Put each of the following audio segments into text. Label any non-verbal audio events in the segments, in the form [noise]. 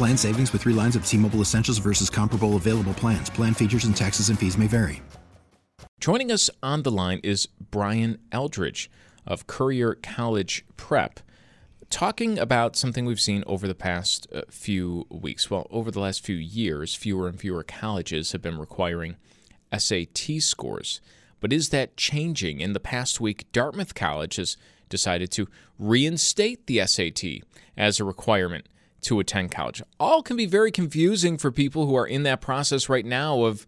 Plan savings with three lines of T Mobile Essentials versus comparable available plans. Plan features and taxes and fees may vary. Joining us on the line is Brian Eldridge of Courier College Prep, talking about something we've seen over the past uh, few weeks. Well, over the last few years, fewer and fewer colleges have been requiring SAT scores. But is that changing? In the past week, Dartmouth College has decided to reinstate the SAT as a requirement to attend college. All can be very confusing for people who are in that process right now of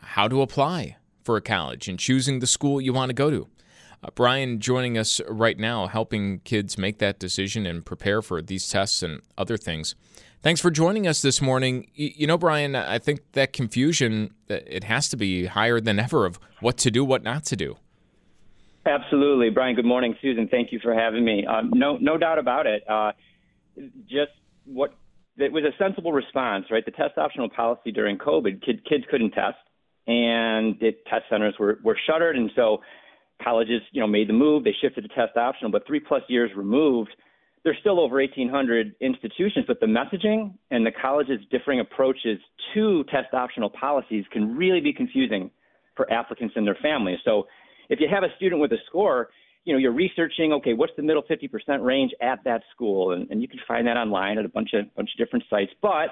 how to apply for a college and choosing the school you want to go to. Uh, Brian joining us right now, helping kids make that decision and prepare for these tests and other things. Thanks for joining us this morning. You know, Brian, I think that confusion uh, it has to be higher than ever of what to do, what not to do. Absolutely, Brian. Good morning, Susan. Thank you for having me. Uh, no, no doubt about it. Uh, just what it was a sensible response, right? The test optional policy during COVID, kid, kids couldn't test, and the test centers were, were shuttered, and so colleges, you know, made the move. They shifted to test optional, but three plus years removed, there's still over 1,800 institutions, but the messaging and the colleges' differing approaches to test optional policies can really be confusing for applicants and their families. So, if you have a student with a score you know, you're researching, okay, what's the middle 50% range at that school? And, and you can find that online at a bunch of, bunch of different sites. But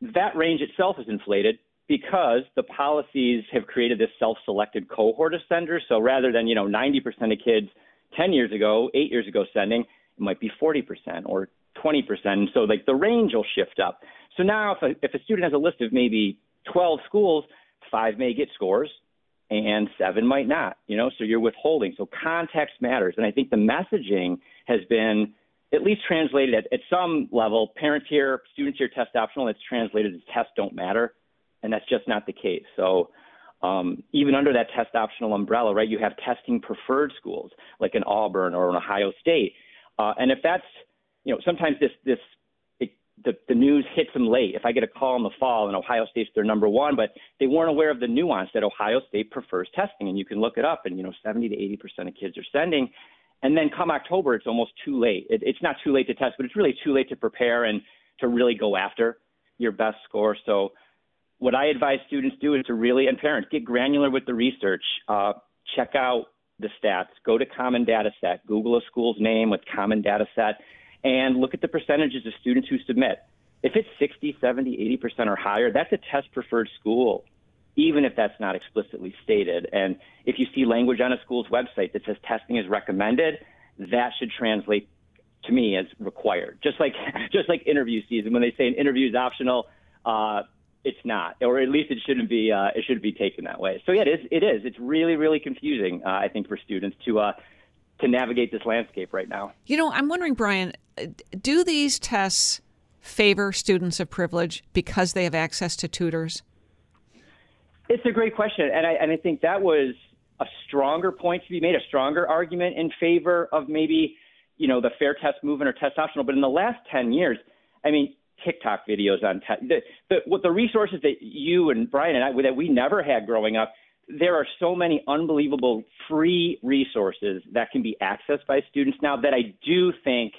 that range itself is inflated because the policies have created this self-selected cohort of senders. So rather than, you know, 90% of kids 10 years ago, eight years ago sending, it might be 40% or 20%. And so like the range will shift up. So now if a, if a student has a list of maybe 12 schools, five may get scores, and seven might not, you know, so you're withholding. So context matters. And I think the messaging has been at least translated at, at some level. Parents here, students here test optional, it's translated as tests don't matter. And that's just not the case. So um, even under that test optional umbrella, right, you have testing preferred schools like an Auburn or an Ohio State. Uh, and if that's, you know, sometimes this, this the, the news hits them late. If I get a call in the fall and Ohio State's their number one, but they weren't aware of the nuance that Ohio State prefers testing, and you can look it up, and you know 70 to 80 percent of kids are sending. And then come October, it's almost too late. It, it's not too late to test, but it's really too late to prepare and to really go after your best score. So, what I advise students do is to really, and parents, get granular with the research. Uh, check out the stats. Go to Common Data Set. Google a school's name with Common Data Set and look at the percentages of students who submit. If it's 60, 70, 80% or higher, that's a test preferred school, even if that's not explicitly stated. And if you see language on a school's website that says testing is recommended, that should translate to me as required. Just like [laughs] just like interview season, when they say an interview is optional, uh, it's not, or at least it shouldn't be. Uh, it shouldn't be taken that way. So yeah, it is. It is. It's really really confusing. Uh, I think for students to uh, to navigate this landscape right now. You know, I'm wondering, Brian, do these tests favor students of privilege because they have access to tutors? It's a great question, and I, and I think that was a stronger point to be made, a stronger argument in favor of maybe, you know, the fair test movement or test optional. But in the last 10 years, I mean, TikTok videos on te- the, the, what the resources that you and Brian and I that we never had growing up there are so many unbelievable free resources that can be accessed by students now that I do think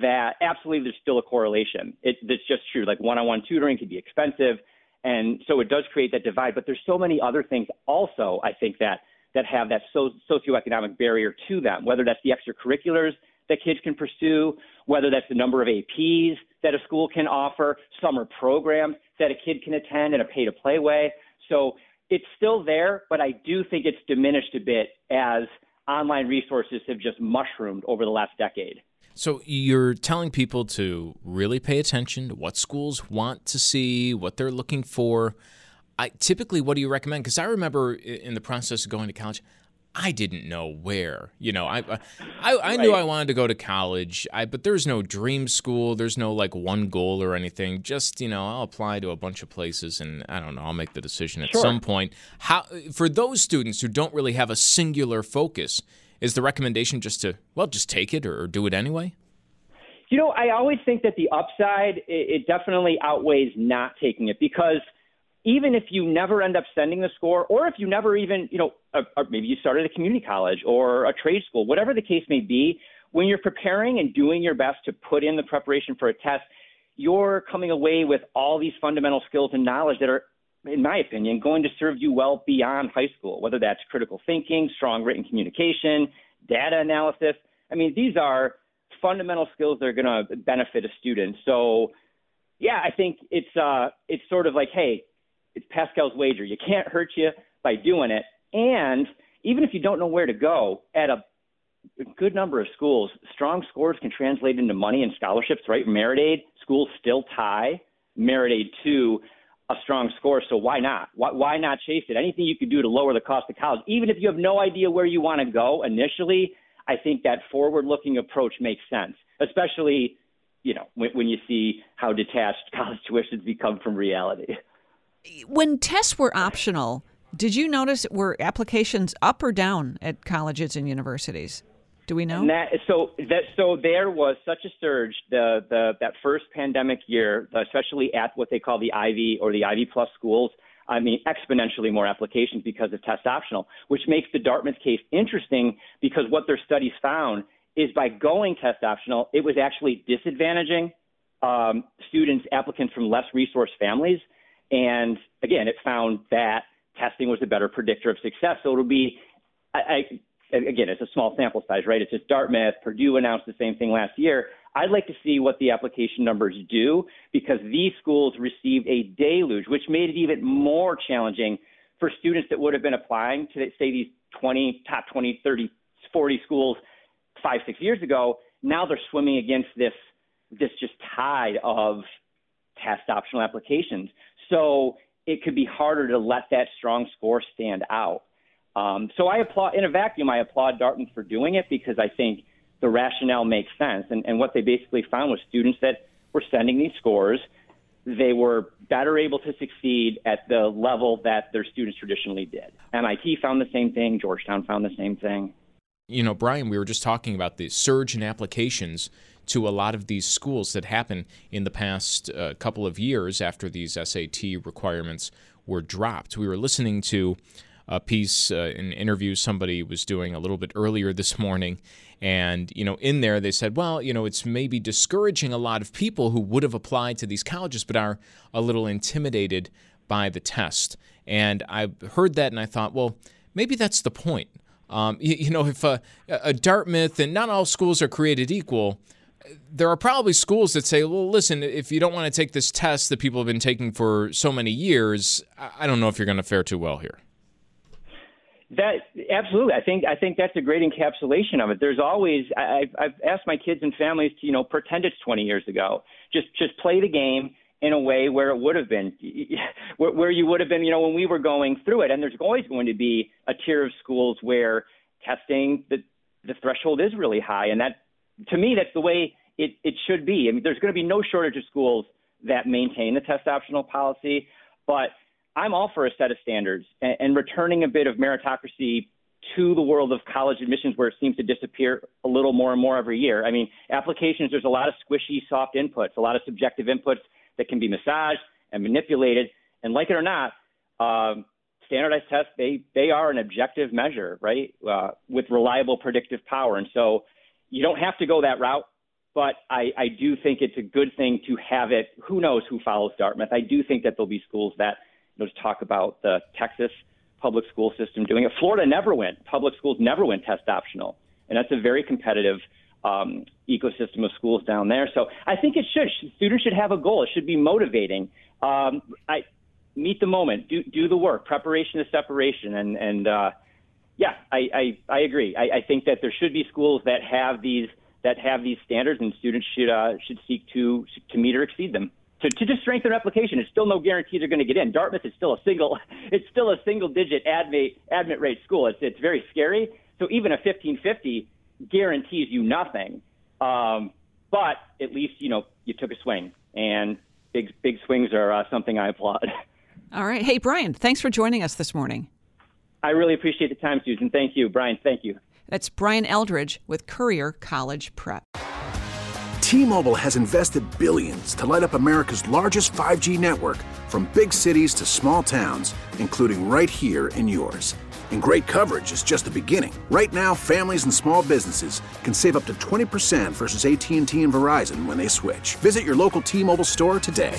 that absolutely there's still a correlation. It, it's just true. Like one-on-one tutoring can be expensive, and so it does create that divide. But there's so many other things also. I think that that have that so, socioeconomic barrier to them, whether that's the extracurriculars that kids can pursue, whether that's the number of APs that a school can offer, summer programs that a kid can attend in a pay to play way. So it's still there, but I do think it's diminished a bit as online resources have just mushroomed over the last decade. So you're telling people to really pay attention to what schools want to see, what they're looking for. I typically, what do you recommend? Because I remember in the process of going to college, I didn't know where. You know, I I, I right. knew I wanted to go to college, I, but there's no dream school. There's no like one goal or anything. Just you know, I'll apply to a bunch of places, and I don't know. I'll make the decision at sure. some point. How for those students who don't really have a singular focus, is the recommendation just to well just take it or, or do it anyway? You know, I always think that the upside it, it definitely outweighs not taking it because even if you never end up sending the score, or if you never even, you know, or maybe you started a community college or a trade school, whatever the case may be, when you're preparing and doing your best to put in the preparation for a test, you're coming away with all these fundamental skills and knowledge that are in my opinion, going to serve you well beyond high school, whether that's critical thinking, strong written communication, data analysis. I mean, these are fundamental skills that are going to benefit a student. So, yeah, I think it's uh, it's sort of like, hey, it's Pascal's wager. You can't hurt you by doing it. And even if you don't know where to go, at a good number of schools, strong scores can translate into money and scholarships, right? Merit aid schools still tie merit aid to a strong score. So why not? Why, why not chase it? Anything you could do to lower the cost of college, even if you have no idea where you want to go initially, I think that forward-looking approach makes sense, especially you know when, when you see how detached [laughs] college tuitions become from reality. When tests were optional, did you notice were applications up or down at colleges and universities? Do we know? That, so that so there was such a surge the the that first pandemic year, especially at what they call the Ivy or the Ivy Plus schools. I mean, exponentially more applications because of test optional, which makes the Dartmouth case interesting because what their studies found is by going test optional, it was actually disadvantaging um, students, applicants from less resource families. And again, it found that testing was a better predictor of success. So it'll be, I, I again, it's a small sample size, right? It's just Dartmouth, Purdue announced the same thing last year. I'd like to see what the application numbers do because these schools received a deluge, which made it even more challenging for students that would have been applying to, say, these 20, top 20, 30, 40 schools five, six years ago. Now they're swimming against this, this just tide of test optional applications. So it could be harder to let that strong score stand out. Um, so I applaud, in a vacuum, I applaud Dartmouth for doing it because I think the rationale makes sense. And, and what they basically found was students that were sending these scores, they were better able to succeed at the level that their students traditionally did. MIT found the same thing, Georgetown found the same thing. You know, Brian, we were just talking about the surge in applications to a lot of these schools that happened in the past uh, couple of years after these SAT requirements were dropped. We were listening to a piece, uh, an interview somebody was doing a little bit earlier this morning. And, you know, in there they said, well, you know, it's maybe discouraging a lot of people who would have applied to these colleges but are a little intimidated by the test. And I heard that and I thought, well, maybe that's the point. Um, you, you, know, if a, a Dartmouth and not all schools are created equal, there are probably schools that say, well, listen, if you don't want to take this test that people have been taking for so many years, I don't know if you're going to fare too well here. That absolutely, I think I think that's a great encapsulation of it. There's always I've, I've asked my kids and families to you know pretend it's 20 years ago. Just just play the game in a way where it would have been, where, where you would have been, you know, when we were going through it. And there's always going to be a tier of schools where testing the the threshold is really high, and that to me that's the way it it should be. I mean, there's going to be no shortage of schools that maintain the test optional policy, but I'm all for a set of standards and, and returning a bit of meritocracy to the world of college admissions where it seems to disappear a little more and more every year. I mean, applications, there's a lot of squishy, soft inputs, a lot of subjective inputs that can be massaged and manipulated. And like it or not, um, standardized tests, they, they are an objective measure, right, uh, with reliable predictive power. And so you don't have to go that route, but I, I do think it's a good thing to have it. Who knows who follows Dartmouth? I do think that there'll be schools that you – there's talk about the Texas public school system doing it. Florida never went. Public schools never went test optional, and that's a very competitive um, ecosystem of schools down there. So I think it should. Students should have a goal. It should be motivating. Um, I meet the moment, do do the work. Preparation is separation, and and uh, yeah, I, I I agree. I, I think that there should be schools that have these that have these standards, and students should uh, should seek to to meet or exceed them. To, to just strengthen application, it's still no guarantee they're going to get in. Dartmouth is still a single, [laughs] it's still a single digit admit admit rate school. It's it's very scary. So even a 1550 guarantees you nothing. Um, but at least you know you took a swing, and big big swings are uh, something I applaud. [laughs] All right, hey Brian, thanks for joining us this morning. I really appreciate the time, Susan. Thank you, Brian. Thank you. That's Brian Eldridge with Courier College Prep. T-Mobile has invested billions to light up America's largest 5G network, from big cities to small towns, including right here in yours. And great coverage is just the beginning. Right now, families and small businesses can save up to 20% versus AT&T and Verizon when they switch. Visit your local T-Mobile store today.